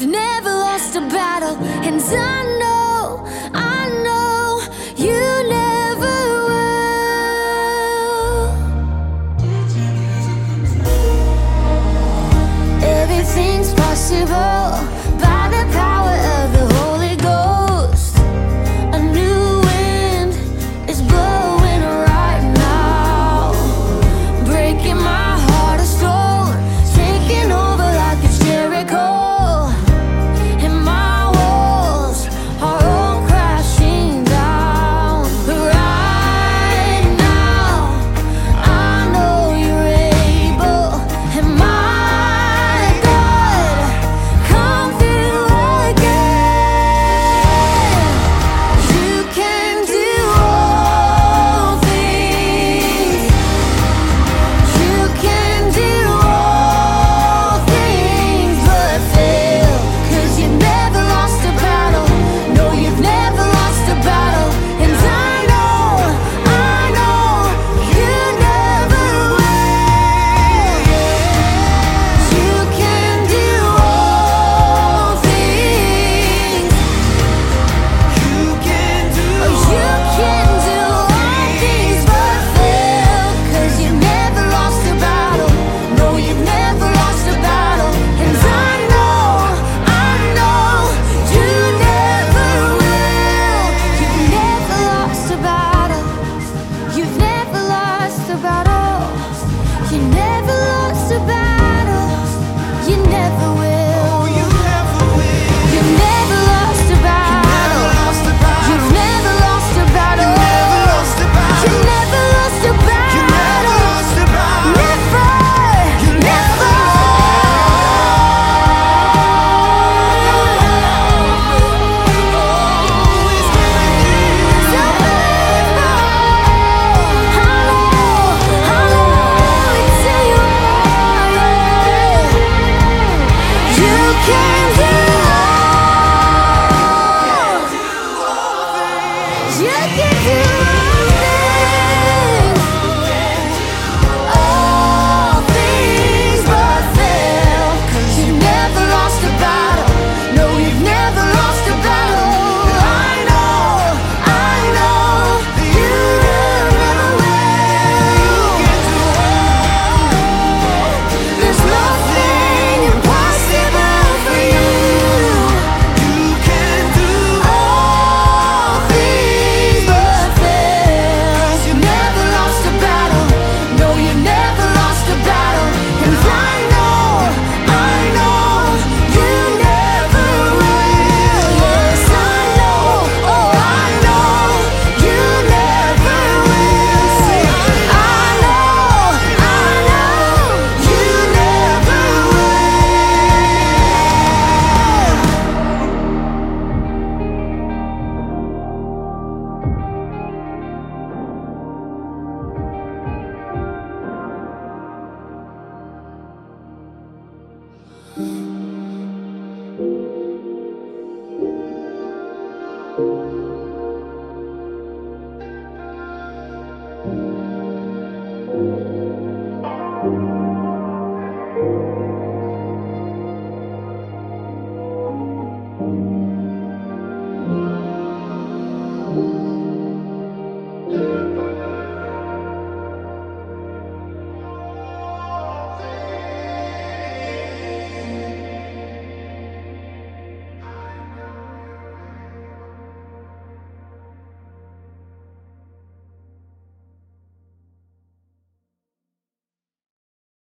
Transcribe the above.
you've never lost a battle. And done